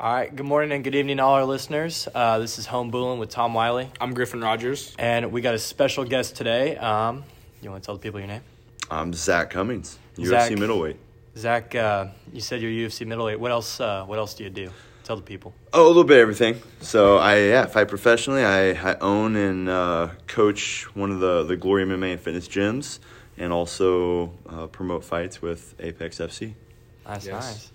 All right, good morning and good evening, all our listeners. Uh, this is Home Boolin with Tom Wiley, I'm Griffin Rogers. and we got a special guest today. Um, you want to tell the people your name? I'm Zak Cummings, UFC middleweight. Zak, uh, you said you're UFC middleweight. What else? Uh, what else do you do? Tell the people. Oh, a little bit of everything. So I yeah fight professionally. I, I own and uh, coach one of the the Glory MMA and fitness gyms, and also uh, promote fights with Apex FC. That's Yes. nice.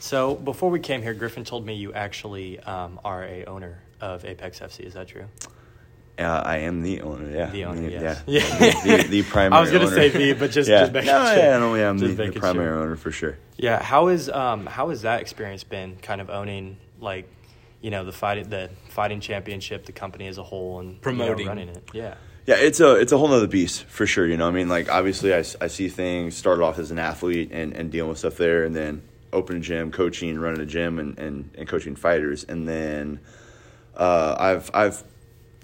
So before we came here, Griffin told me you actually um, are a owner of Apex FC. Is that true? Uh, I am the owner. Yeah, The owner, The- yes. Yeah, Yeah. the, the primary. I was gonna owner. say the, but just- yeah. just making no, sure. yeah, no, yeah, I'm Just the, the primary sure. owner for sure. Yeah. How is um how has that experience been? Kind of owning like, you know, the fighting the fighting championship, the company as a whole, and you know, Promoting. running it. Yeah. Yeah, it's a it's a whole nother beast for sure. You know, I mean, like obviously, I, I see things started off as an athlete and, and dealing with stuff there, and then open a gym, coaching, running a gym, and, and, and coaching fighters, and then uh, I've I've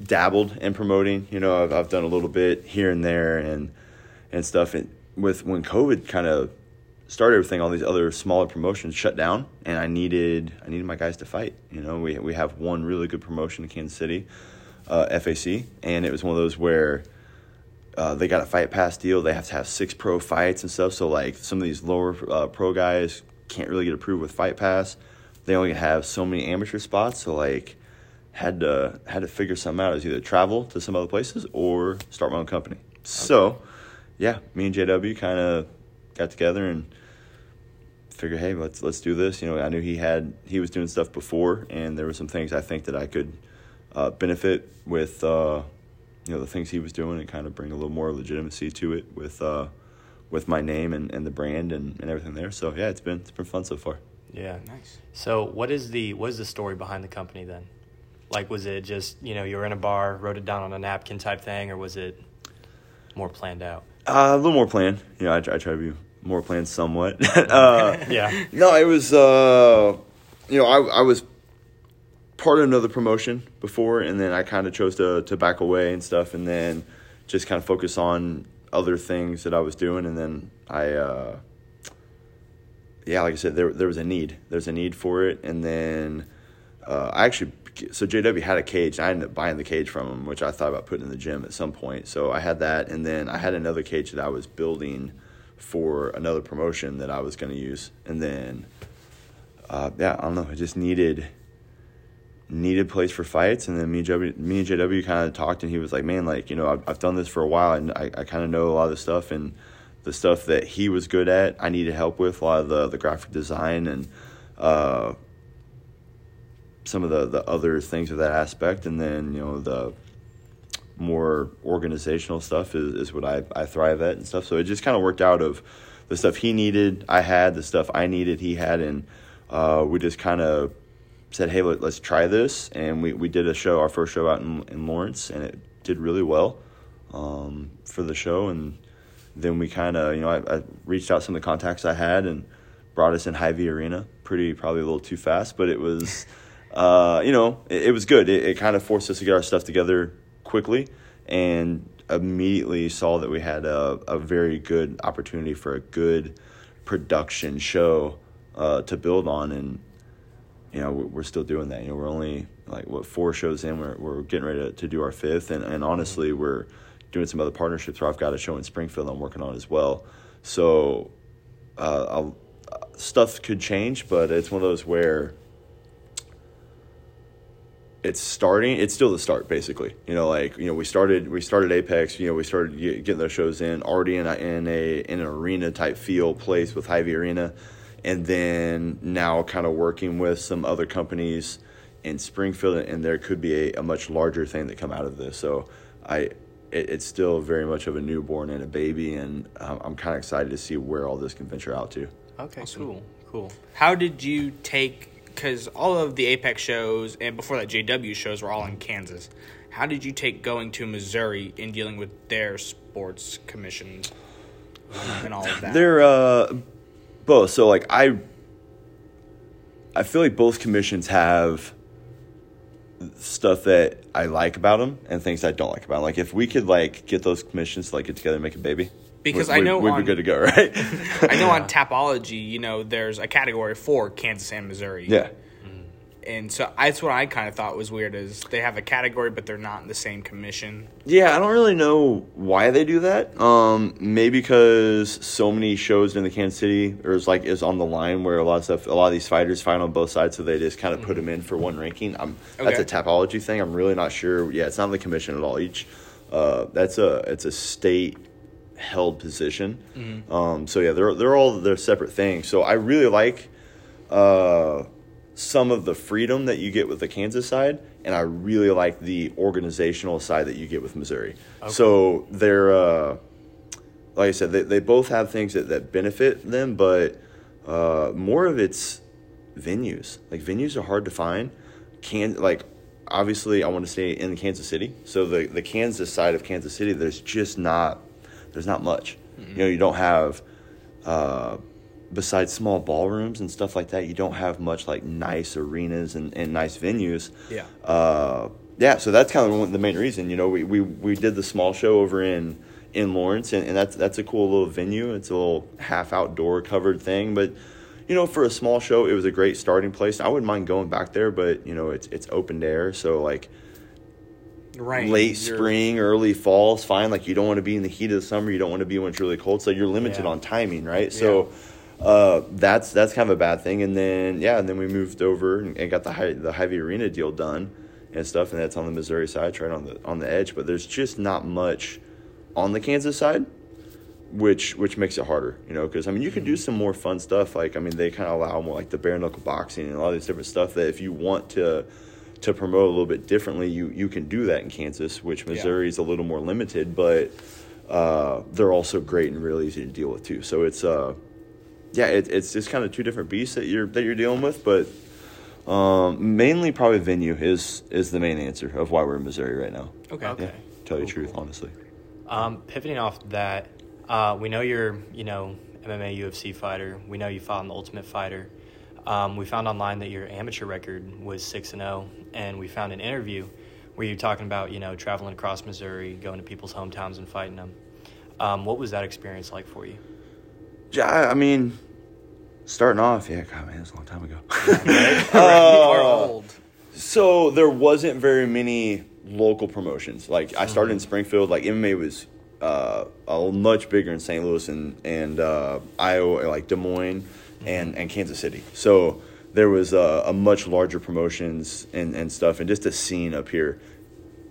dabbled in promoting. You know, I've I've done a little bit here and there, and and stuff. And with when COVID kind of started everything, all these other smaller promotions shut down, and I needed I needed my guys to fight. You know, we we have one really good promotion in Kansas City, uh, FAC, and it was one of those where. Uh, they got a fight pass deal. They have to have six pro fights and stuff. So like some of these lower uh, pro guys can't really get approved with fight pass. They only have so many amateur spots. So like had to had to figure something out. Is either travel to some other places or start my own company. So yeah, me and JW kind of got together and figured, hey, let's let's do this. You know, I knew he had he was doing stuff before, and there were some things I think that I could uh, benefit with. Uh, you know the things he was doing and kind of bring a little more legitimacy to it with uh, with my name and, and the brand and, and everything there. So yeah, it's been it's been fun so far. Yeah. Nice. So what is the what is the story behind the company then? Like was it just, you know, you were in a bar, wrote it down on a napkin type thing, or was it more planned out? Uh, a little more planned. You know, I, try- I try to be more planned somewhat. uh, Yeah. no, it was uh, you know I I was part of another promotion before, and then I kind of chose to to back away and stuff, and then just kind of focus on other things that I was doing, and then I. Uh, yeah, like I said, there there was a need. There's a need for it, and then uh, I actually so JW had a cage. And I ended up buying the cage from him, which I thought about putting in the gym at some point. So I had that, and then I had another cage that I was building for another promotion that I was going to use, and then uh, yeah, I don't know. I just needed needed place for fights, and then me and JW, me and JW kind of talked, and he was like, "Man, like you know, I've, I've done this for a while, and I, I kind of know a lot of the stuff, and the stuff that he was good at, I needed help with a lot of the the graphic design and uh, some of the the other things of that aspect, and then you know the more organizational stuff is, is what I, I thrive at and stuff. So it just kind of worked out of the stuff he needed, I had, the stuff I needed, he had, and uh, we just kind of said, hey, let, let's try this. And we, we did a show, our first show out in, in Lawrence, and it did really well um, for the show. And then we kind of, you know, I, I reached out some of the contacts I had and brought us in Hy-Vee Arena. Pretty, probably a little too fast, but it was, uh, you know, it, it was good. It, it kind of forced us to get our stuff together quickly and immediately saw that we had a, a very good opportunity for a good production show uh, to build on. And, you know, we're, still doing that. You know, we're only like, what, four shows in. We're, we're getting ready to, to do our fifth. And, and honestly, we're doing some other partnerships where I've got a show in Springfield I'm working on as well. So, uh, stuff could change, but it's one of those where it's starting. It's still the start, basically. You know, like you know, we started we started Apex. You know, we started getting those shows in already in a, in a in an arena type feel place with Hy-Vee Arena, and then now kind of working with some other companies in Springfield, and there could be a, a much larger thing that come out of this. So I. It, it's still very much of a newborn and a baby, and I'm, I'm kind of excited to see where all this can venture out to. Okay, cool. Cool. How did you take? Because all of the Apex shows and before that JW shows were all in Kansas. How did you take going to Missouri and dealing with their sports commissions and all of that? They're uh, both. So like I, I feel like both commissions have stuff that I like about them and things I don't like about. 'em. Like if we could like get those commissions to like get together and make a baby, Because I know we'd on- be good to go, right? I know on Tapology, you know, there's a category for Kansas and Missouri. yeah. And so that's what I kind of thought was weird is they have a category, but they're not in the same commission. Yeah, I don't really know why they do that. Um, maybe because so many shows in the Kansas City or is like is on the line where a lot of stuff, a lot of these fighters fight on both sides, so they just kind of put them in for one ranking. I'm that's a tapology thing. I'm really not sure. Yeah, it's not the commission at all. Each uh, that's a it's a state held position. Um, so yeah, they're they're all they're separate things. So I really like uh, some of the freedom that you get with the Kansas side, and I really like the organizational side that you get with Missouri. So they're, uh, like I said, they, they both have things that, that benefit them, but uh, more of it's venues. Like venues are hard to find. Can like obviously I want to stay in Kansas City, so the the Kansas side of Kansas City, there's just not there's not much. You know, you don't have. Uh, besides small ballrooms and stuff like that, you don't have much like nice arenas and, and nice venues. Yeah. Uh, yeah, so that's kind of one- the main reason. You know, we, we, we did the small show over in in Lawrence, and, and that's that's a cool little venue. It's a little half outdoor covered thing, but you know, for a small show, it was a great starting place. I wouldn't mind going back there, but you know, it's it's open air, so like Right. late You're- spring, early fall is fine. Like you don't want to be in the heat of the summer. You don't want to be when it's really cold. So you're limited Yeah. on timing, right? So uh, that's that's kind of a bad thing. And then yeah, and then we moved over and, and got the high, the Hy-Vee Arena deal done and stuff. And that's on the Missouri side, right on the on the edge. But there's just not much on the Kansas side. Which which makes it harder, you know, because I mean you could do some more fun stuff. Like I mean they kind of allow more like the bare knuckle boxing and all this different stuff that if you want to to promote a little bit differently, you you can do that in Kansas, which Missouri is a little more limited, but uh, they're also great and really easy to deal with too. So it's uh, yeah, it, it's just kind of two different beasts that you're that you're dealing with, but um, mainly probably venue is is the main answer of why we're in Missouri right now. Okay. Okay. Yeah, tell you the Cool, truth, cool. honestly. Um, pivoting off that, uh, we know you're, you know, MMA UFC fighter. We know you fought in the Ultimate Fighter. Um, we found online that your amateur record was six and zero, and we found an interview where you're talking about, you know, traveling across Missouri, going to people's hometowns and fighting them. Um, what was that experience like for you? Yeah, I mean, starting off, yeah, God, man, it's a long time ago. Are old. So there wasn't very many local promotions. Like I started in Springfield. Like MMA was uh, a much bigger in St. Louis and and uh, Iowa, like Des Moines and and Kansas City. So there was uh, a much larger promotions and and stuff, and just a scene up here.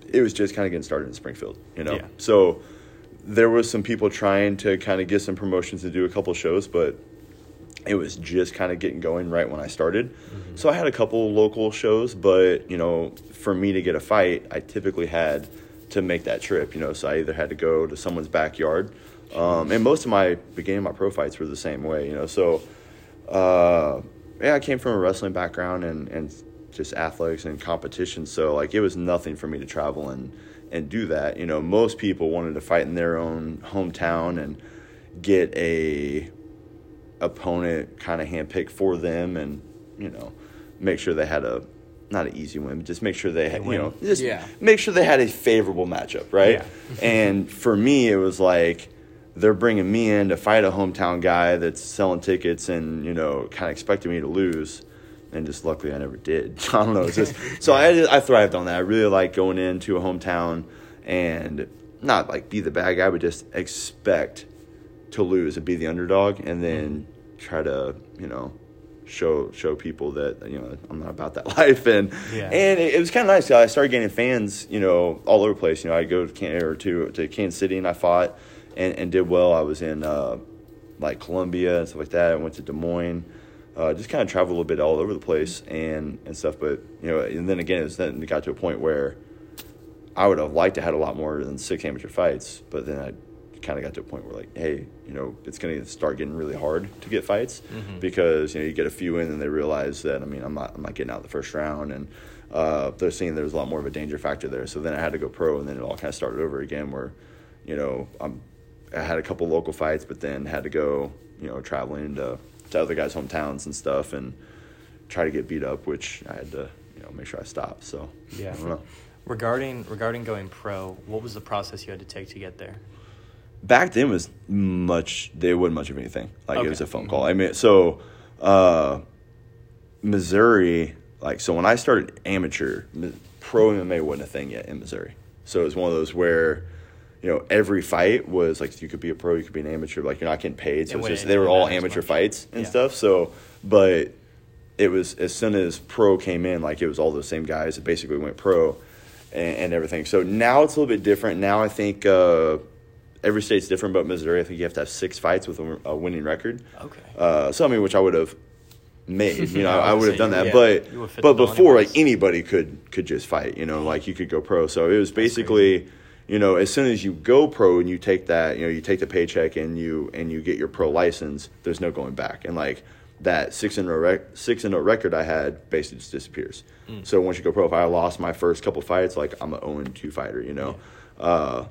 It was just kind of getting started in Springfield, you know. Yeah. So there was some people trying to kind of get some promotions to do a couple shows, but it was just kind of getting going right when I started. So I had a couple local shows, but you know, for me to get a fight, I typically had to make that trip. You know, so I either had to go to someone's backyard, um, and most of my beginning of my pro fights were the same way. You know, so uh, yeah, I came from a wrestling background and and just athletics and competition. So like it was nothing for me to travel and and do that. You know, most people wanted to fight in their own hometown and get a opponent kind of handpicked for them and you know make sure they had a not an easy win but just make sure they had you know just Yeah. make sure they had a favorable matchup right Yeah. and for me it was like they're bringing me in to fight a hometown guy that's selling tickets and you know kind of expecting me to lose and just luckily I never did. I don't know. It's just so I I thrived on that. I really like going into a hometown and not like be the bad guy, but just expect to lose and be the underdog, and then try to you know show show people that you know I'm not about that life. And Yeah. and it, it was kind of nice. I started getting fans, you know, all over the place. You know, I go to Can or to to Kansas City and I fought and, and did well. I was in uh, like Columbia and stuff like that. I went to Des Moines. Uh, just kind of traveled a little bit all over the place and, and stuff, but you know, and then again, it was then it got to a point where I would have liked to have had a lot more than six amateur fights, but then I kind of got to a point where like, hey, you know, it's going to start getting really hard to get fights because you know you get a few in and they realize that I mean I'm not I'm not getting out the first round and uh, they're seeing there's a lot more of a danger factor there. So then I had to go pro and then it all kind of started over again where, you know, I'm I had a couple local fights, but then had to go you know traveling to to other guys' hometowns and stuff and try to get beat up, which I had to you know make sure I stopped. So Yeah. I don't know. Regarding regarding going pro, what was the process you had to take to get there? back then was much there wasn't much of anything like it was a phone call i mean so uh missouri like so when I started amateur, pro MMA wasn't a thing yet in Missouri. So it was one of those where, you know, every fight was like you could be a pro, you could be an amateur, like you're not getting paid. So It it's just they were all wouldn't matter as amateur fights and Yeah. stuff. So, but it was as soon as pro came in, like it was all those same guys that basically went pro and, and everything. So now it's a little bit different. Now I think uh, every state's different, but Missouri, I think you have to have six fights with a, a winning record. Okay. Uh, so I mean, which I would have made. You know, I I would have done that. yeah, but you would fit but before, like anybody could could just fight. You know, like you could go pro. So it was basically. You know, as soon as you go pro and you take that, you know, you take the paycheck and you and you get your pro license, there's no going back. And like that six and rec- six and zero record I had basically just disappears. Mm. So once you go pro, if I lost my first couple fights, like I'm an 0 2 fighter, you know. Uh,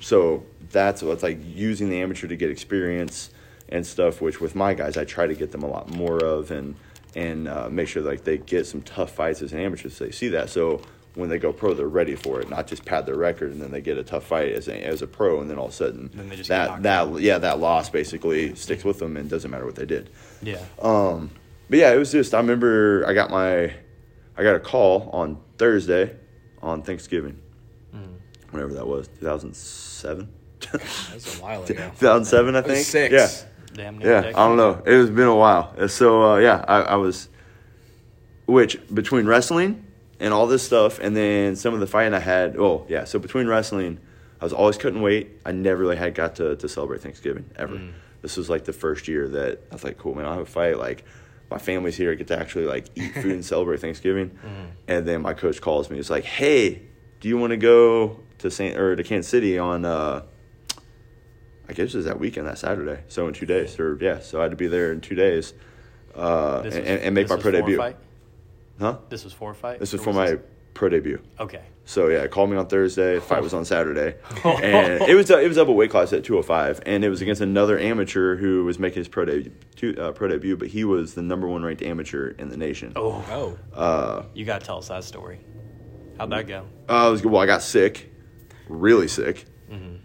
so that's what's like using the amateur to get experience and stuff. Which with my guys, I try to get them a lot more of and and uh, make sure like they get some tough fights as an amateur. So they see that. So when they go pro, they're ready for it, not just pad their record and then they get a tough fight as a, as a pro, and then all of a sudden Then they just that that out. yeah that loss basically sticks with them and doesn't matter what they did. Yeah. Um, but yeah, it was just I remember I got my I got a call on Thursday on Thanksgiving, Mm. whenever that was, two thousand seven. That's a while ago. 2007, I think. six. Yeah, Damn near yeah. I don't know. It was been a while. So uh, yeah, I, I was, which between wrestling and all this stuff, and then some of the fighting I had. Oh yeah, so between wrestling, I was always cutting weight. I never really had got to, to celebrate Thanksgiving ever. Mm. This was like the first year that I was like, cool man, I have a fight. Like my family's here. I get to actually like eat food and celebrate Thanksgiving. Mm. And then my coach calls me. It's like, hey, do you want to go to Saint or to Kansas City on? Uh, I guess it was that weekend, that Saturday. So in two days, or yeah, so I had to be there in two days, uh, and, was- and make my pro debut. Fight? Huh? This was for a fight. This was Or for my this- pro debut. Okay. So yeah, called me on Thursday. Fight was on Saturday, and it was it was up a weight class at 205, and it was against another amateur who was making his pro debut, uh, pro debut, but he was the number one ranked amateur in the nation. Oh, Oh. Uh, you got to tell us that story. How'd that go? Uh, it was good. Well, I got sick, really sick. Mhm.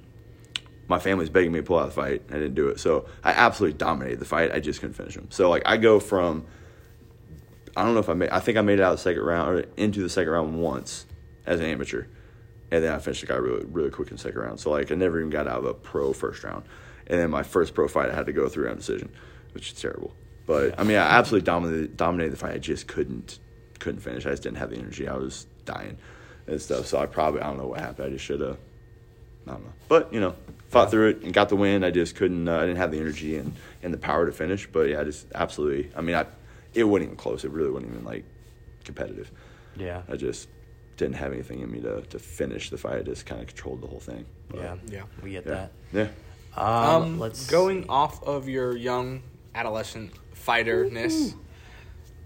My family's begging me to pull out the fight. I didn't do it, so I absolutely dominated the fight. I just couldn't finish him. So like I go from, I don't know if I made. I think I made it out of the second round or into the second round once as an amateur, and then I finished the guy really really quick in the second round. So like I never even got out of a pro first round, and then my first pro fight I had to go through round decision, which is terrible. But I mean I absolutely dominated dominated the fight. I just couldn't couldn't finish. I just didn't have the energy. I was dying and stuff. So I probably I don't know what happened. I just should have. I don't know. But you know, fought through it and got the win. I just couldn't. Uh, I didn't have the energy and, and the power to finish. But yeah, I just absolutely. I mean, I it wasn't even close. It really wasn't even like competitive. Yeah. I just didn't have anything in me to, to finish the fight. I just kind of controlled the whole thing. But, Yeah. Yeah. We get Yeah. that. Yeah. Um, Um, let's going off of your young adolescent fighterness.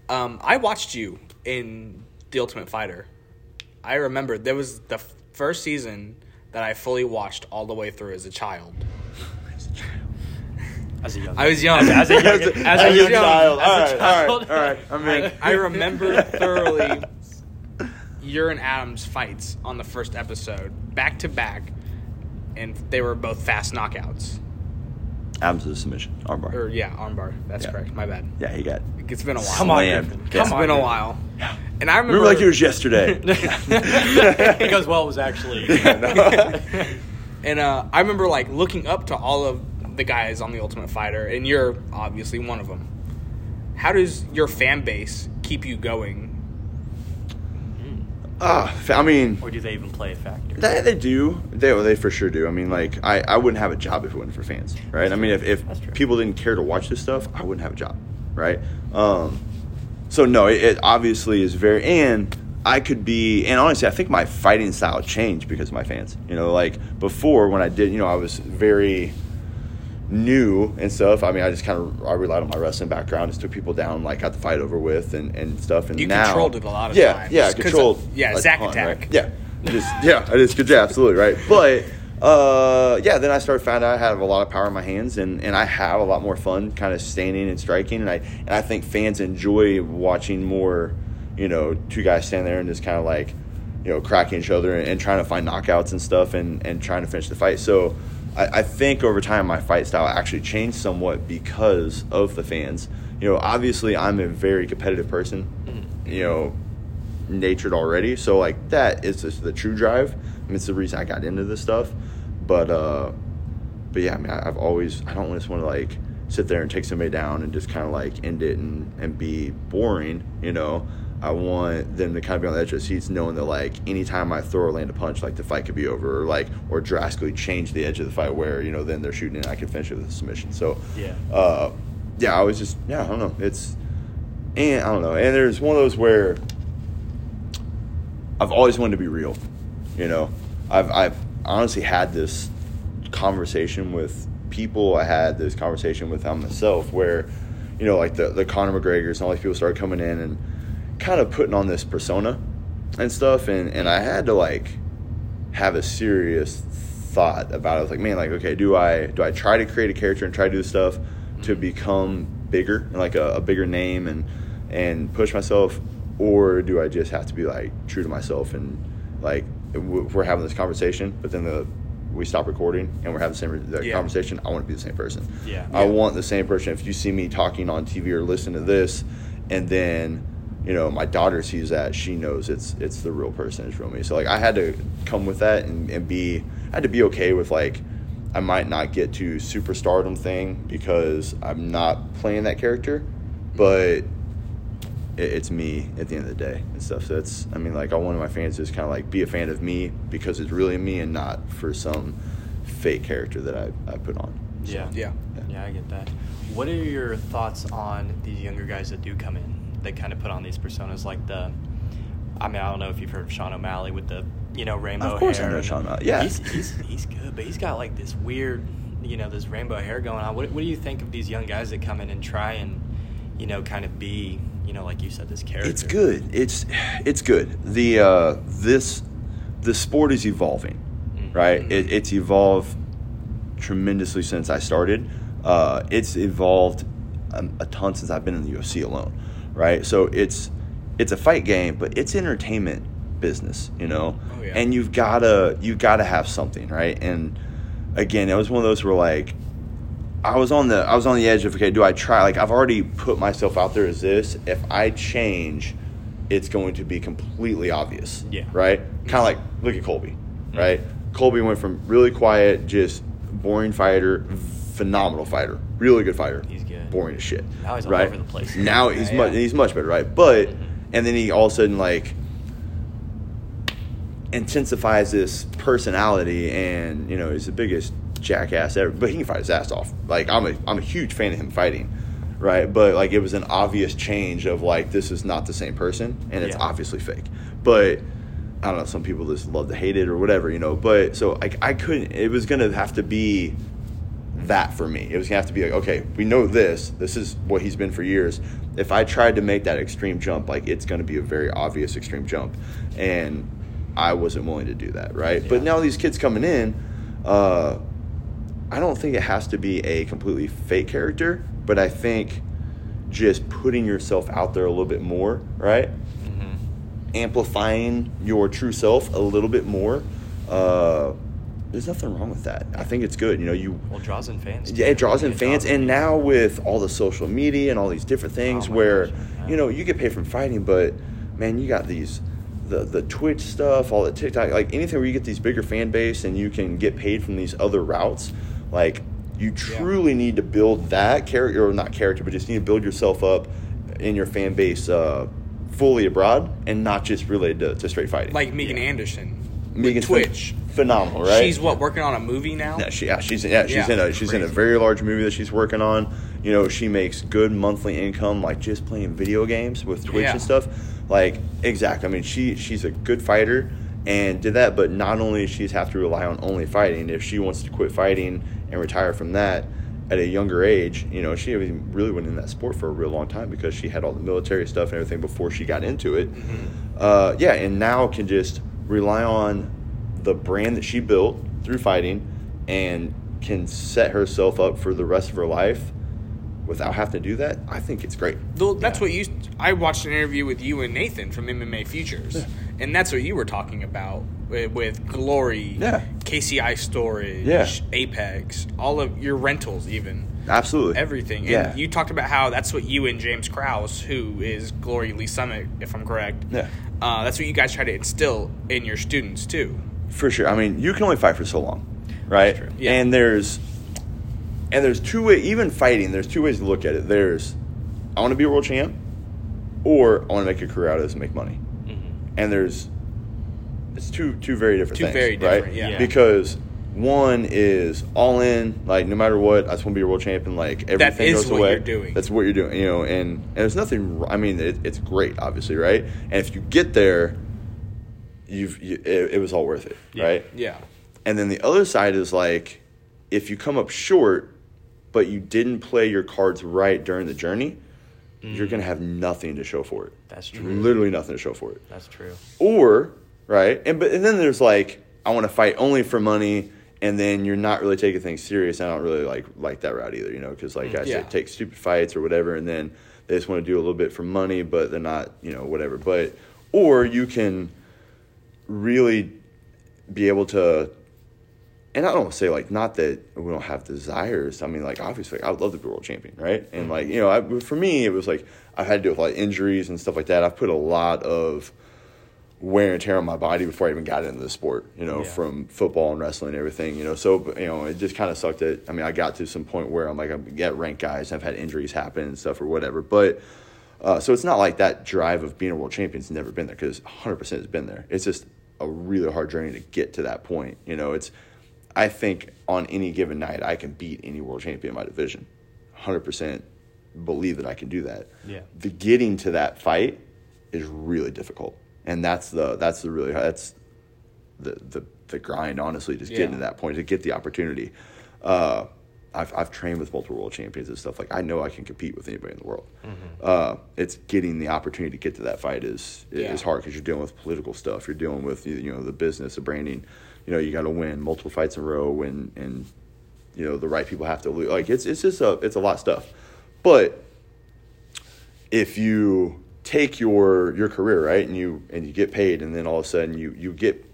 Um, I watched you in The Ultimate Fighter. I remember there was the f- first season that I fully watched all the way through as a child. As a young. I was young. As a as a, As a young child. As a All right, all child. right, all right. I mean- I remember thoroughly your and Adam's fights on the first episode, back to back, and they were both fast knockouts. Adams a submission. Armbar. Or yeah, armbar. That's Yeah. correct. My bad. yeah, he got. It's been a while. Come on, Slammed. Griffin. Yeah. It's Come been on, a while. And I remember, Remember like it was yesterday. he goes, well, it was actually. and uh, I remember like looking up to all of the guys on the Ultimate Fighter, and you're obviously one of them. How does your fan base keep you going? Ah, I mean, or do they even play a factor? They, they do. They they for sure do. I mean, like I, I wouldn't have a job if it wasn't for fans, right? I mean, if, if people didn't care to watch this stuff, I wouldn't have a job, right? Um, so no, it, it obviously is very and I could be and honestly, I think my fighting style changed because of my fans. You know, like before when I did, you know, I was very new and stuff. I mean, I just kind of I relied on my wrestling background, just took people down, like got the fight over with and, and stuff. And You now, controlled it a lot of yeah, times. yeah, controlled. uh, yeah, Zack Attack. right? Yeah, just yeah, I just good job, absolutely right. But uh, yeah, then I started finding out I have a lot of power in my hands, and, and I have a lot more fun, kind of standing and striking, and I and I think fans enjoy watching more, you know, two guys stand there and just kind of like, you know, cracking each other and, and trying to find knockouts and stuff, and and trying to finish the fight. So. I, I think over time my fight style actually changed somewhat because of the fans. You know, obviously I'm a very competitive person, you know, natured already. So like that is just the true drive. I mean, it's the reason I got into this stuff. But uh, but yeah, I mean, I, I've always I don't just want to like sit there and take somebody down and just kind of like end it and and be boring. You know, I want them to kind of be on the edge of their seats, knowing that like anytime I throw or land a punch, like the fight could be over, or like or drastically change the edge of the fight, where you know then they're shooting and I can finish it with a submission. So Yeah. uh, yeah, I was just yeah, I don't know, it's and I don't know, and there's one of those where I've always wanted to be real, you know, I've I've honestly had this conversation with people. I had this conversation with um, myself where, you know, like the the Conor McGregor's and all these people started coming in and kind of putting on this persona and stuff, and and I had to like have a serious thought about it. I was like, man, like okay, do I do I try to create a character and try to do stuff to mm-hmm. become bigger and like a, a bigger name and and push myself, or do I just have to be like true to myself and like we're having this conversation, but then the we stop recording and we're having the same the Yeah. conversation. I want to be the same person. Yeah. I Yeah. want the same person. If you see me talking on TV or listen to this, and then you know my daughter sees that, she knows it's it's the real person, it's real me. So like I had to come with that and, and be I had to be okay with like I might not get to superstardom thing because I'm not playing that character, mm-hmm. but it, it's me at the end of the day and stuff. So it's I mean like I wanted my fans to just kind of like be a fan of me because it's really me and not for some fake character that I, I put on. So, Yeah. Yeah. Yeah, I get that. What are your thoughts on these younger guys that do come in that kind of put on these personas like the I mean, I don't know if you've heard of Sean O'Malley with the, you know, rainbow Of course I hair know Sean O'Malley. Yeah. He's, he's, he's good, but he's got like this weird, you know, this rainbow hair going on. What, what do you think of these young guys that come in and try and, you know, kind of be, you know, like you said, this character? It's good. It's it's good. The uh, this the sport is evolving, Mhm. right? It, it's evolved tremendously since I started. Uh, it's evolved um, a ton since I've been in the UFC alone, right? So it's it's a fight game, but it's entertainment business, you know. Oh, yeah. And you've gotta you've gotta have something, right? And again, it was one of those where like I was on the I was on the edge of okay, do I try? Like I've already put myself out there as this. If I change, it's going to be completely obvious. Yeah. Right. Kind of like look at Colby. Right. Colby went from really quiet, just boring fighter, phenomenal fighter, really good fighter. He's good. Boring as shit. Now he's all right? over the place. Now he's Yeah, much yeah. he's much better, right? But Mhm. and then he all of a sudden like intensifies this personality and you know he's the biggest jackass ever but he can fight his ass off like i'm a i'm a huge fan of him fighting right but like it was an obvious change of like this is not the same person and it's Yeah. obviously fake but i don't know some people just love to hate it or whatever you know but so like i couldn't it was gonna have to be that for me. It was gonna have to be like, okay, we know this. This is what he's been for years. If I tried to make that extreme jump, like it's gonna be a very obvious extreme jump, and I wasn't willing to do that, right? But now these kids coming in, uh, I don't think it has to be a completely fake character, but I think just putting yourself out there a little bit more, right? Mm-hmm. amplifying your true self a little bit more. Uh, there's nothing wrong with that. I think it's good. You know, you Well, it draws in fans. yeah, it draws in It fans, draws in and now with all the social media and all these different things, Oh where gosh, yeah. you know you get paid from fighting, but man, you got these the the Twitch stuff, all the TikTok, like anything where you get these bigger fan base and you can get paid from these other routes. Like you truly need to build that character, or not character, but just need to build yourself up in your fan base uh, fully abroad and not just related to, to straight fighting. Like Megan Yeah. Anderson. Megan's with Twitch. Phenomenal, right? She's what working on a movie now. Yeah, she, yeah, she's yeah, she's Yeah, in a she's in a very large movie that she's working on. You know, she makes good monthly income like just playing video games with Twitch Yeah. and stuff. Like exactly. I mean, she she's a good fighter and did that, but not only does she's have to rely on only fighting. If she wants to quit fighting and retire from that at a younger age, you know, she really went in that sport for a real long time because she had all the military stuff and everything before she got into it. Uh, yeah, and now can just rely on the brand that she built through fighting and can set herself up for the rest of her life without having to do that, I think it's great. Well, that's Yeah. what you. I watched an interview with you and Nathan from MMA Futures, and that's what you were talking about with, with Glory. Yeah. KCI storage, Yeah. Apex, all of your rentals, even Absolutely. everything. And Yeah. you talked about how that's what you and James Krause, who is Glory Lee's Summit, if I'm correct. Yeah. Uh, that's what you guys try to instill in your students too. For sure. I mean, you can only fight for so long, right? That's true. Yeah. And there's and there's two way even fighting. There's two ways to look at it. There's I want to be a world champ, or I want to make a career out of this and make money. Mm-hmm. And there's it's two two very different Two things, very right? different, yeah. Yeah. Because one is all in, like no matter what, I just want to be a world champion. Like everything is goes what away. you're doing. That's what you're doing, you know. And, and there's nothing. I mean, it, it's great, obviously, right? And if you get there, you've you, it, it was all worth it, Yeah. right? Yeah. And then the other side is like, if you come up short, but you didn't play your cards right during the journey, you're gonna mm. have nothing to show for it. That's true. Literally nothing to show for it. That's true. Or right, and but and then there's like, I want to fight only for money, and then you're not really taking things serious. I don't really like like that route either, you know, because like mm. I Yeah. said, take stupid fights or whatever, and then they just want to do a little bit for money, but they're not, you know, whatever. But or you can really be able to and I don't say like not that we don't have desires. I mean, like obviously, I would love to be world champion, right? And like you know, I, for me, it was like I've had to deal with like injuries and stuff like that. I've put a lot of wear and tear on my body before I even got into the sport. You know, Yeah. from football and wrestling and everything. You know, so you know, it just kind of sucked. That I mean, I got to some point where I'm like, I get ranked guys. I've had injuries happen and stuff or whatever, but. Uh, so it's not like that drive of being a world champion's never been there because 100% has been there. It's just a really hard journey to get to that point. You know, it's I think on any given night I can beat any world champion in my division. 100% believe that I can do that. Yeah. The getting to that fight is really difficult. And that's the that's the really that's the the the grind honestly just getting to that point to get the opportunity. Uh I've, I've trained with multiple world champions and stuff like I know I can compete with anybody in the world. Uh, it's getting the opportunity to get to that fight is Yeah. is hard because you're dealing with political stuff. You're dealing with you know the business, the branding. You know you got to win multiple fights in a row, and and you know the right people have to lose. Like it's it's just a it's a lot of stuff. But if you take your your career right and you and you get paid, and then all of a sudden you you get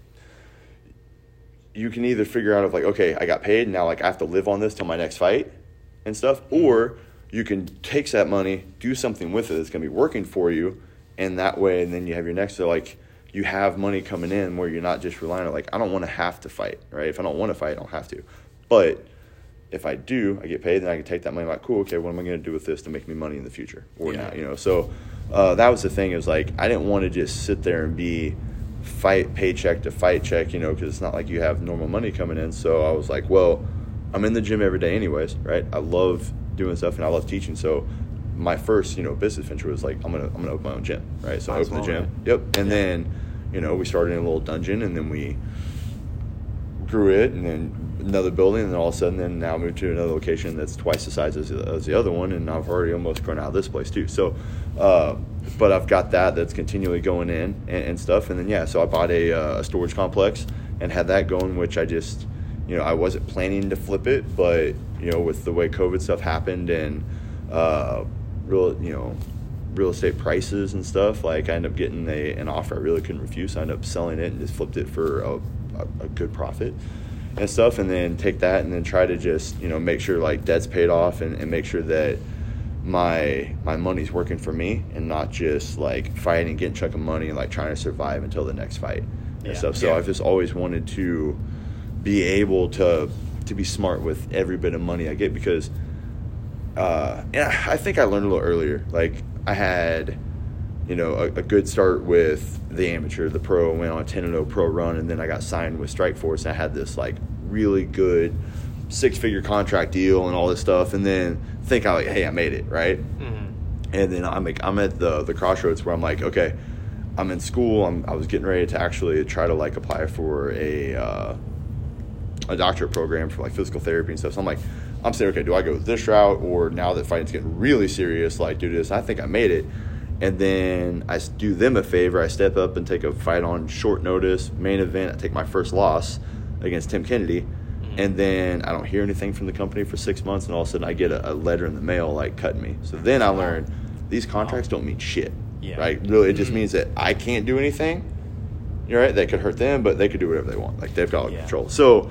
you can either figure out of like okay i got paid now like i have to live on this till my next fight and stuff or you can take that money do something with it that's going to be working for you and that way and then you have your next so like you have money coming in where you're not just relying on like i don't want to have to fight right? If i don't want to fight i don't have to. But if i do i get paid then i can take that money like cool okay what am i going to do with this to make me money in the future or Yeah. not you know? So uh, that was the thing is like i didn't want to just sit there and be fight paycheck to fight check, you know, because it's not like you have normal money coming in. So I was like, well, I'm in the gym every day, anyways, right? I love doing stuff and I love teaching. So my first, you know, business venture was like, I'm gonna I'm gonna open my own gym, right? So I opened the gym. Yep. And then, you know, we started in a little dungeon and then we grew it and then another building and then all of a sudden then now moved to another location that's twice the size as, as the other one and I've already almost grown out of this place too so uh, but I've got that that's continually going in and, and stuff. And then yeah so I bought a, uh, a storage complex and had that going which I just you know I wasn't planning to flip it but you know with the way COVID stuff happened and uh, real you know real estate prices and stuff like I ended up getting a, an offer I really couldn't refuse. So I ended up selling it and just flipped it for a, a, a good profit and stuff and then take that and then try to just you know make sure like debt's paid off and, and make sure that my my money's working for me and not just like fighting getting a chunk of money and like trying to survive until the next fight and Yeah. stuff so Yeah. I've just always wanted to be able to to be smart with every bit of money I get because uh, and I I think I learned a little earlier. Like I had, you know, a, a good start with the amateur, the pro, went on a ten and zero pro run, and then I got signed with Strikeforce. And I had this like really good six figure contract deal and all this stuff, and then think I like, hey, I made it right. And then I'm like, I'm at the the crossroads where I'm like, okay, I'm in school. I'm I was getting ready to actually try to like apply for a. Uh, a doctorate program for like physical therapy and stuff. So I'm like, I'm saying, okay, do I go this route or now that fighting's getting really serious, like do this? I think I made it. And then I do them a favor. I step up and take a fight on short notice, main event. I take my first loss against Tim Kennedy. And then I don't hear anything from the company for six months. And all of a sudden I get a, a letter in the mail like cutting me. So then I learned these contracts don't mean shit. Yeah. Right? Really, it just mm-hmm. means that I can't do anything You're right. They could hurt them, but they could do whatever they want. Like they've got all Yeah. control. So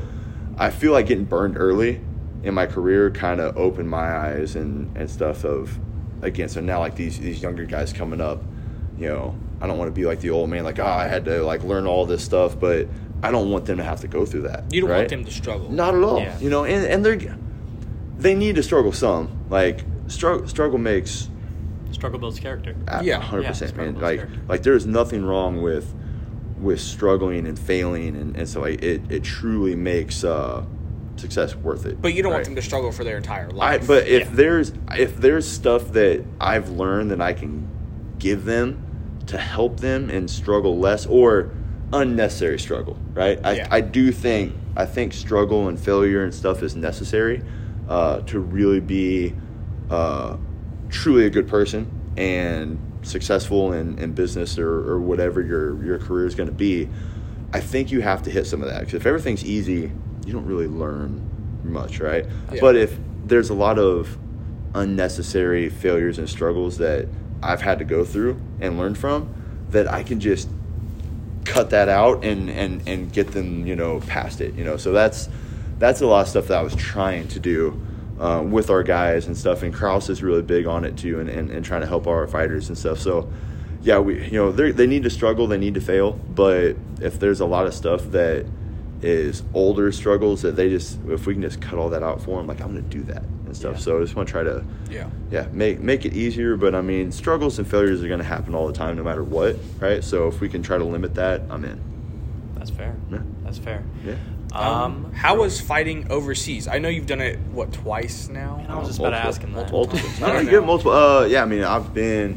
I feel like getting burned early in my career kind of opened my eyes and, and stuff of again. So now like these these younger guys coming up, you know, I don't want to be like the old man. Like oh, I had to like learn all this stuff, but I don't want them to have to go through that. You don't right? want them to struggle. Not at all. Yeah. You know, and, and they're they need to struggle some. Like struggle struggle makes Struggle builds character. yeah, Yeah. hundred Yeah, percent, struggle man. Like character. like there's nothing wrong with with struggling and failing and, and so like it, it truly makes uh success worth it. But you don't want them to struggle for their entire I, life. but if Yeah. there's if there's stuff that I've learned that I can give them to help them and struggle less or unnecessary struggle, right? I, Yeah. I do think I think struggle and failure and stuff is necessary uh, to really be uh, truly a good person and successful in, in business or, or whatever your your career is going to be. I think you have to hit some of that because if everything's easy, you don't really learn much, right? Yeah. But if there's a lot of unnecessary failures and struggles that I've had to go through and learn from, that I can just cut that out and and and get them you know past it you know? So that's that's a lot of stuff that I was trying to do uh, with our guys and stuff and Krause is really big on it too and, and, and trying to help our fighters and stuff. So yeah we you know they they need to struggle they need to fail but if there's a lot of stuff that is older struggles that they just if we can just cut all that out for them like I'm gonna do that and stuff Yeah. so I just want to try to yeah. yeah, make make it easier. But I mean, struggles and failures are going to happen all the time, no matter what, right? So if we can try to limit that, I'm in. That's fair. Yeah. That's fair. Yeah. Um, how was fighting overseas? I know you've done it what twice now. I was just about to ask him that. Multiple. I I don't don't know. get multiple. Uh, yeah, I mean, I've been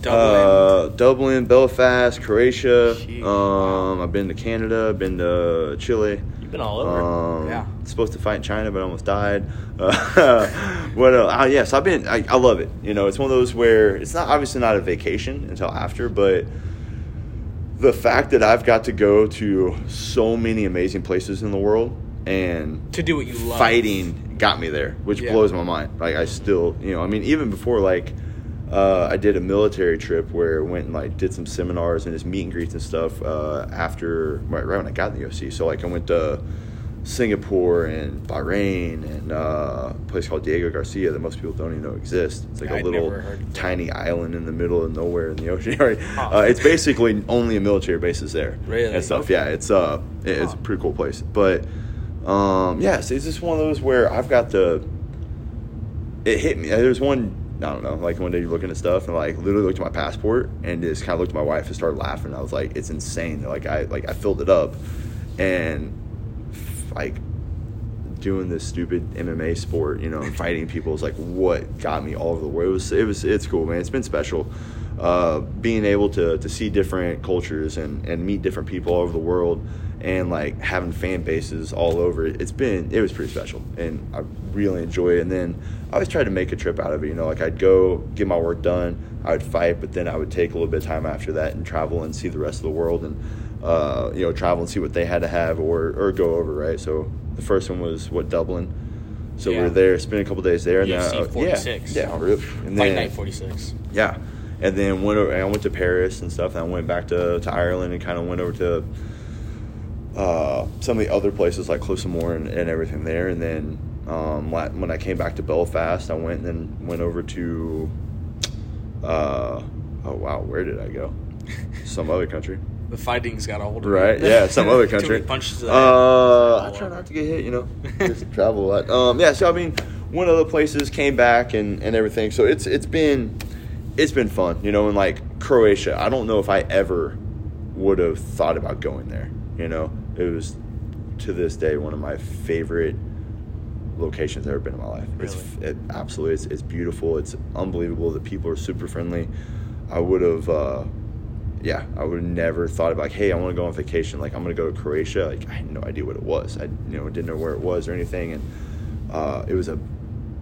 Dublin. uh, Dublin, Belfast, Croatia. Sheesh. Um, I've been to Canada. I've been to Chile. You've been all over. Um, Yeah. Supposed to fight in China, but almost died. Uh, what? Uh, uh, yes, I've been. I, I love it. You know, it's one of those where it's not obviously not a vacation until after, but the fact that I've got to go to so many amazing places in the world and to do what you love. fighting got me there, which Yeah. blows my mind. Like I still, you know, I mean, even before like uh, I did a military trip where I went and like did some seminars and just meet and greets and stuff uh, after right, right when I got in the UFC. So like I went to Singapore and Bahrain and uh, a place called Diego Garcia that most people don't even know exists. It's like I'd a little never heard of that. tiny island in the middle of nowhere in the ocean. Right? uh, it's basically only a military bases there Really? and stuff. Okay. Yeah, it's uh, it- it's a pretty cool place. But um, yeah, so it's just one of those where I've got the. It hit me. There's one. I don't know. Like one day you're looking at stuff and like literally looked at my passport and just kind of looked at my wife and started laughing. I was like, it's insane. Like I like I filled it up, and like doing this stupid MMA sport, you know, and fighting people is like what got me all over the world. It was, it was, it's cool, man. It's been special. Uh, being able to, to see different cultures and, and meet different people all over the world and like having fan bases all over it. It's been, it was pretty special and I really enjoy it. And then I always tried to make a trip out of it. You know, like I'd go get my work done, I would fight, but then I would take a little bit of time after that and travel and see the rest of the world and, uh, you know, travel and see what they had to have or, or go over, right? So the first one was what Dublin. So we Yeah. were there, spent a couple days there, and UFC then uh, 46. yeah, yeah, really. And Fight then, Night 46. yeah, and then went over. I went to Paris and stuff. And I went back to, to Ireland and kind of went over to uh, some of the other places like Closamore and, and everything there. And then um, when I came back to Belfast, I went and then went over to. Uh, oh wow, where did I go? Some other country. The fighting's got a hold of Right. Yeah. Some other country. punches Uh. I try not to get hit. You know, just travel a lot. Um, yeah. So I mean, one of the places, came back, and and everything. So it's it's been it's been fun. You know, and like Croatia, I don't know if I ever would have thought about going there. You know, it was to this day one of my favorite locations I've ever been in my life. It's it, absolutely it's, it's beautiful. It's unbelievable. The people are super friendly. I would have, uh, yeah, I would have never thought about like, hey, I want to go on vacation. Like I'm gonna go to Croatia. Like I had no idea what it was. I you know didn't know where it was or anything, and uh, it was a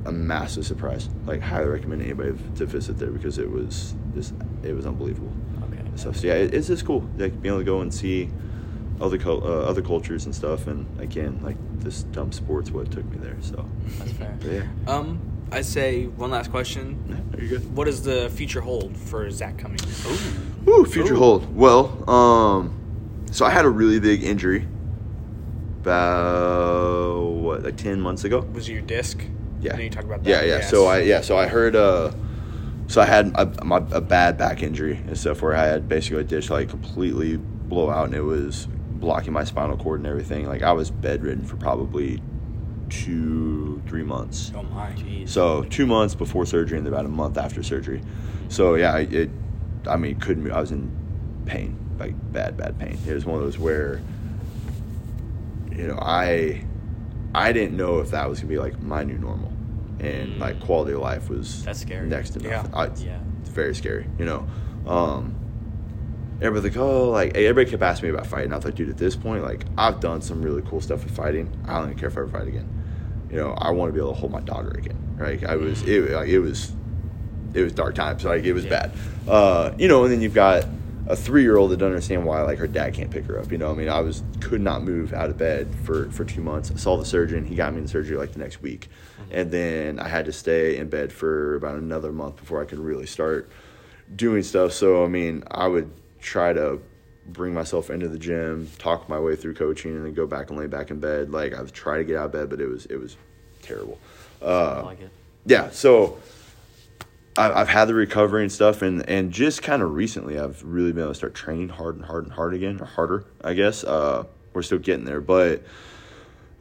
a massive surprise. Like highly recommend anybody to visit there because it was just it was unbelievable. Okay. So, so yeah, it, it's just cool. Like being able to go and see other cul- uh, other cultures and stuff. And again, like this dumb sport's what took me there. So That's fair. but yeah, Um, I say one last question. Yeah, are you good? What does the future hold for Zak Cummings? Woo, future Ooh. hold. Well, um, so I had a really big injury about what like ten months ago. Was it your disc? Yeah. I you talked about that. Yeah, yeah. Yes. So I yeah, so I heard uh so I had a, my, a bad back injury and stuff where I had basically a dish like completely blow out and it was blocking my spinal cord and everything. Like I was bedridden for probably two, three months. Oh my. Jeez. So two months before surgery and about a month after surgery. So yeah, it. I mean, couldn't. move. I was in pain, like bad, bad pain. It was one of those where, you know, I, I didn't know if that was gonna be like my new normal, and Mm. like quality of life was That's scary. Next to Yeah. nothing. I, Yeah. it's very scary. You know, um, everybody's like, oh, like everybody kept asking me about fighting. I was like, dude, at this point, like I've done some really cool stuff with fighting. I don't even care if I ever fight again. You know, I want to be able to hold my daughter again. Right? I was it like it was it was dark times. Like it was Yeah. bad. Uh, you know, and then you've got a three year old that doesn't understand why like her dad can't pick her up. You know, I mean, I was could not move out of bed for for two months. I saw the surgeon. He got me in surgery like the next week, and then I had to stay in bed for about another month before I could really start doing stuff. So I mean, I would try to bring myself into the gym, talk my way through coaching, and then go back and lay back in bed. Like I've tried to get out of bed, but it was it was terrible. Uh, like it. yeah, so I, I've had the recovery and stuff, and and just kind of recently, I've really been able to start training hard and hard and hard again, or harder, I guess. Uh, we're still getting there, but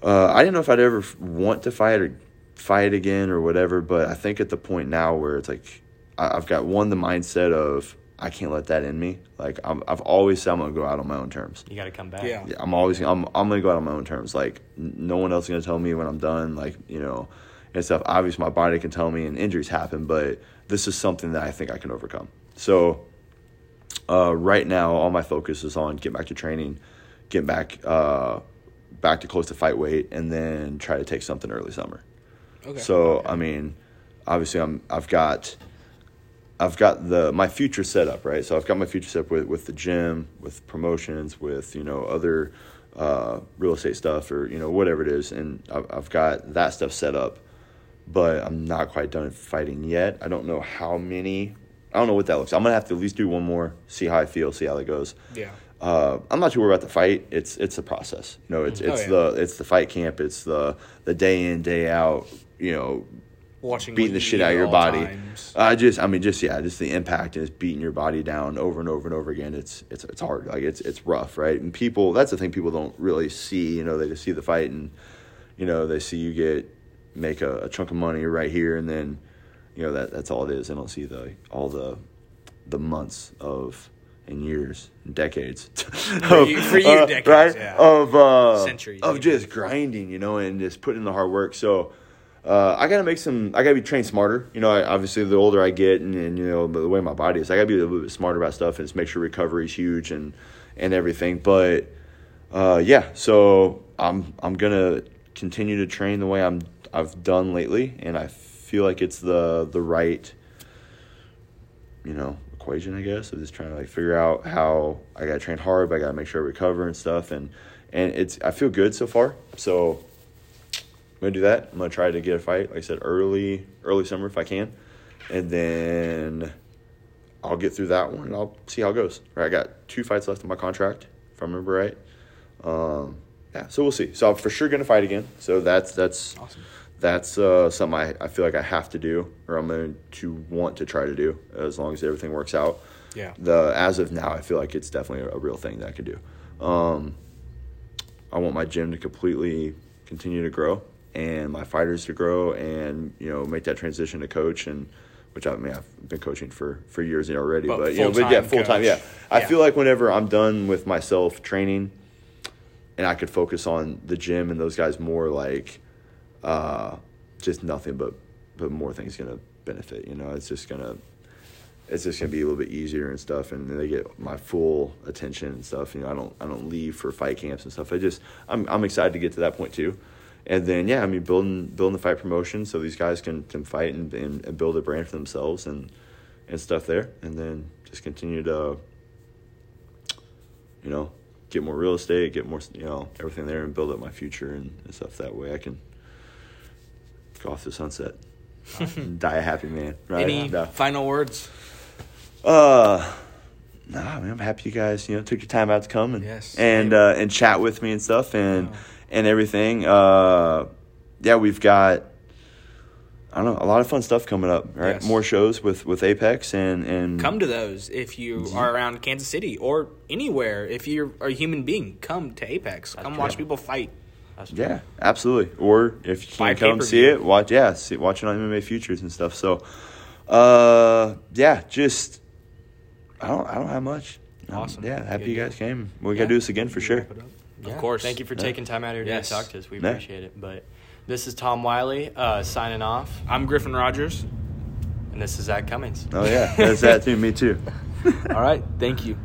uh, I didn't know if I'd ever want to fight or fight again or whatever. But I think at the point now where it's like I, I've got one the mindset of I can't let that in me. Like I'm, I've always said I'm gonna go out on my own terms. You got to come back. Yeah. Yeah, I'm always I'm I'm gonna go out on my own terms. Like no one else is gonna tell me when I'm done. Like you know, and stuff. Obviously, my body can tell me, and injuries happen. But this is something that I think I can overcome. So uh, right now, all my focus is on getting back to training, getting back uh, back to close to fight weight, and then try to take something early summer. Okay. So I mean, obviously I'm I've got I've got the my future set up right. So I've got my future set up with with the gym, with promotions, with you know other uh, real estate stuff or you know whatever it is, and I've, I've got that stuff set up. But I'm not quite done fighting yet. I don't know how many. I don't know what that looks. Like. I'm gonna have to at least do one more, see how I feel, see how that goes. yeah. Uh, I'm not too worried about the fight. It's it's a process. You know, it's Oh, it's yeah. the it's the fight camp. It's the the day in day out. You know, Watching beating the shit out of your body. times. I just, I mean, just yeah, just the impact and is beating your body down over and over and over again. It's it's it's hard. Like it's it's rough, right? And people, that's the thing people don't really see. You know, they just see the fight and you know they see you get make a, a chunk of money right here, and then you know that that's all it is. They don't see the all the the months of and years and decades For you- for you, uh, decades, right yeah. of uh Centuries, of just grinding you know and just putting in the hard work so uh, I gotta make some. I gotta be trained smarter. You know, I, obviously the older I get, and, and you know the way my body is, I gotta be a little bit smarter about stuff and just make sure recovery is huge and and everything. But uh, yeah, so I'm I'm gonna continue to train the way I'm I've done lately, and I feel like it's the the right you know equation, I guess, of just trying to like figure out how I gotta train hard, but I gotta make sure I recover and stuff, and and it's I feel good so far. So I'm gonna do that. I'm gonna try to get a fight, like I said, early early summer if I can, and then I'll get through that one and I'll see how it goes. Right, I got two fights left in my contract, if I remember right. Um, yeah, so we'll see. So I'm for sure gonna fight again. So that's that's Awesome. that's uh, something I, I feel like I have to do, or I'm going to want to try to do, as long as everything works out. Yeah. The as of now, I feel like it's definitely a, a real thing that I could do. Um, I want my gym to completely continue to grow, and my fighters to grow, and you know make that transition to coach, and which I mean I've been coaching for for years already, But but, you know, but yeah, full-time time, yeah. I Yeah. feel like whenever I'm done with myself training, and I could focus on the gym and those guys more like uh, just nothing but but more things gonna benefit. You know, it's just gonna it's just gonna be a little bit easier and stuff, and they get my full attention and stuff. You know, I don't I don't leave for fight camps and stuff. I just I'm I'm excited to get to that point too. And then yeah, I mean building building the fight promotion so these guys can, can fight and, and, and build a brand for themselves and and stuff there, and then just continue to you know get more real estate, get more you know everything there, and build up my future and, and stuff. That way I can go off the sunset, die a happy man. Right? Any No. final words? Uh, nah, man, I'm happy you guys, you know, took your time out to come and Yes. and uh, and chat with me and stuff and and everything. Uh, yeah, we've got I don't know a lot of fun stuff coming up. Right, Yes. more shows with with Apex and and Come to those if you are around Kansas City or anywhere. If you're a human being, come to Apex. Come watch people fight. Yeah, absolutely. Or if you Buy can't come see it, watch yeah, see, watch it on MMA Futures and stuff. So, uh, yeah, just I don't I don't have much. Um, Awesome. Yeah, happy Good you deal. guys came. We Yeah. gotta do this again for sure. Yeah. Of course. Thank you for Yeah. taking time out of your day Yes. to talk to us. We Yeah. appreciate it. But this is Tom Wiley uh, signing off, I'm Griffin Rogers. and this is Zak Cummings. Oh yeah, that's that too. Me too. All right. Thank you.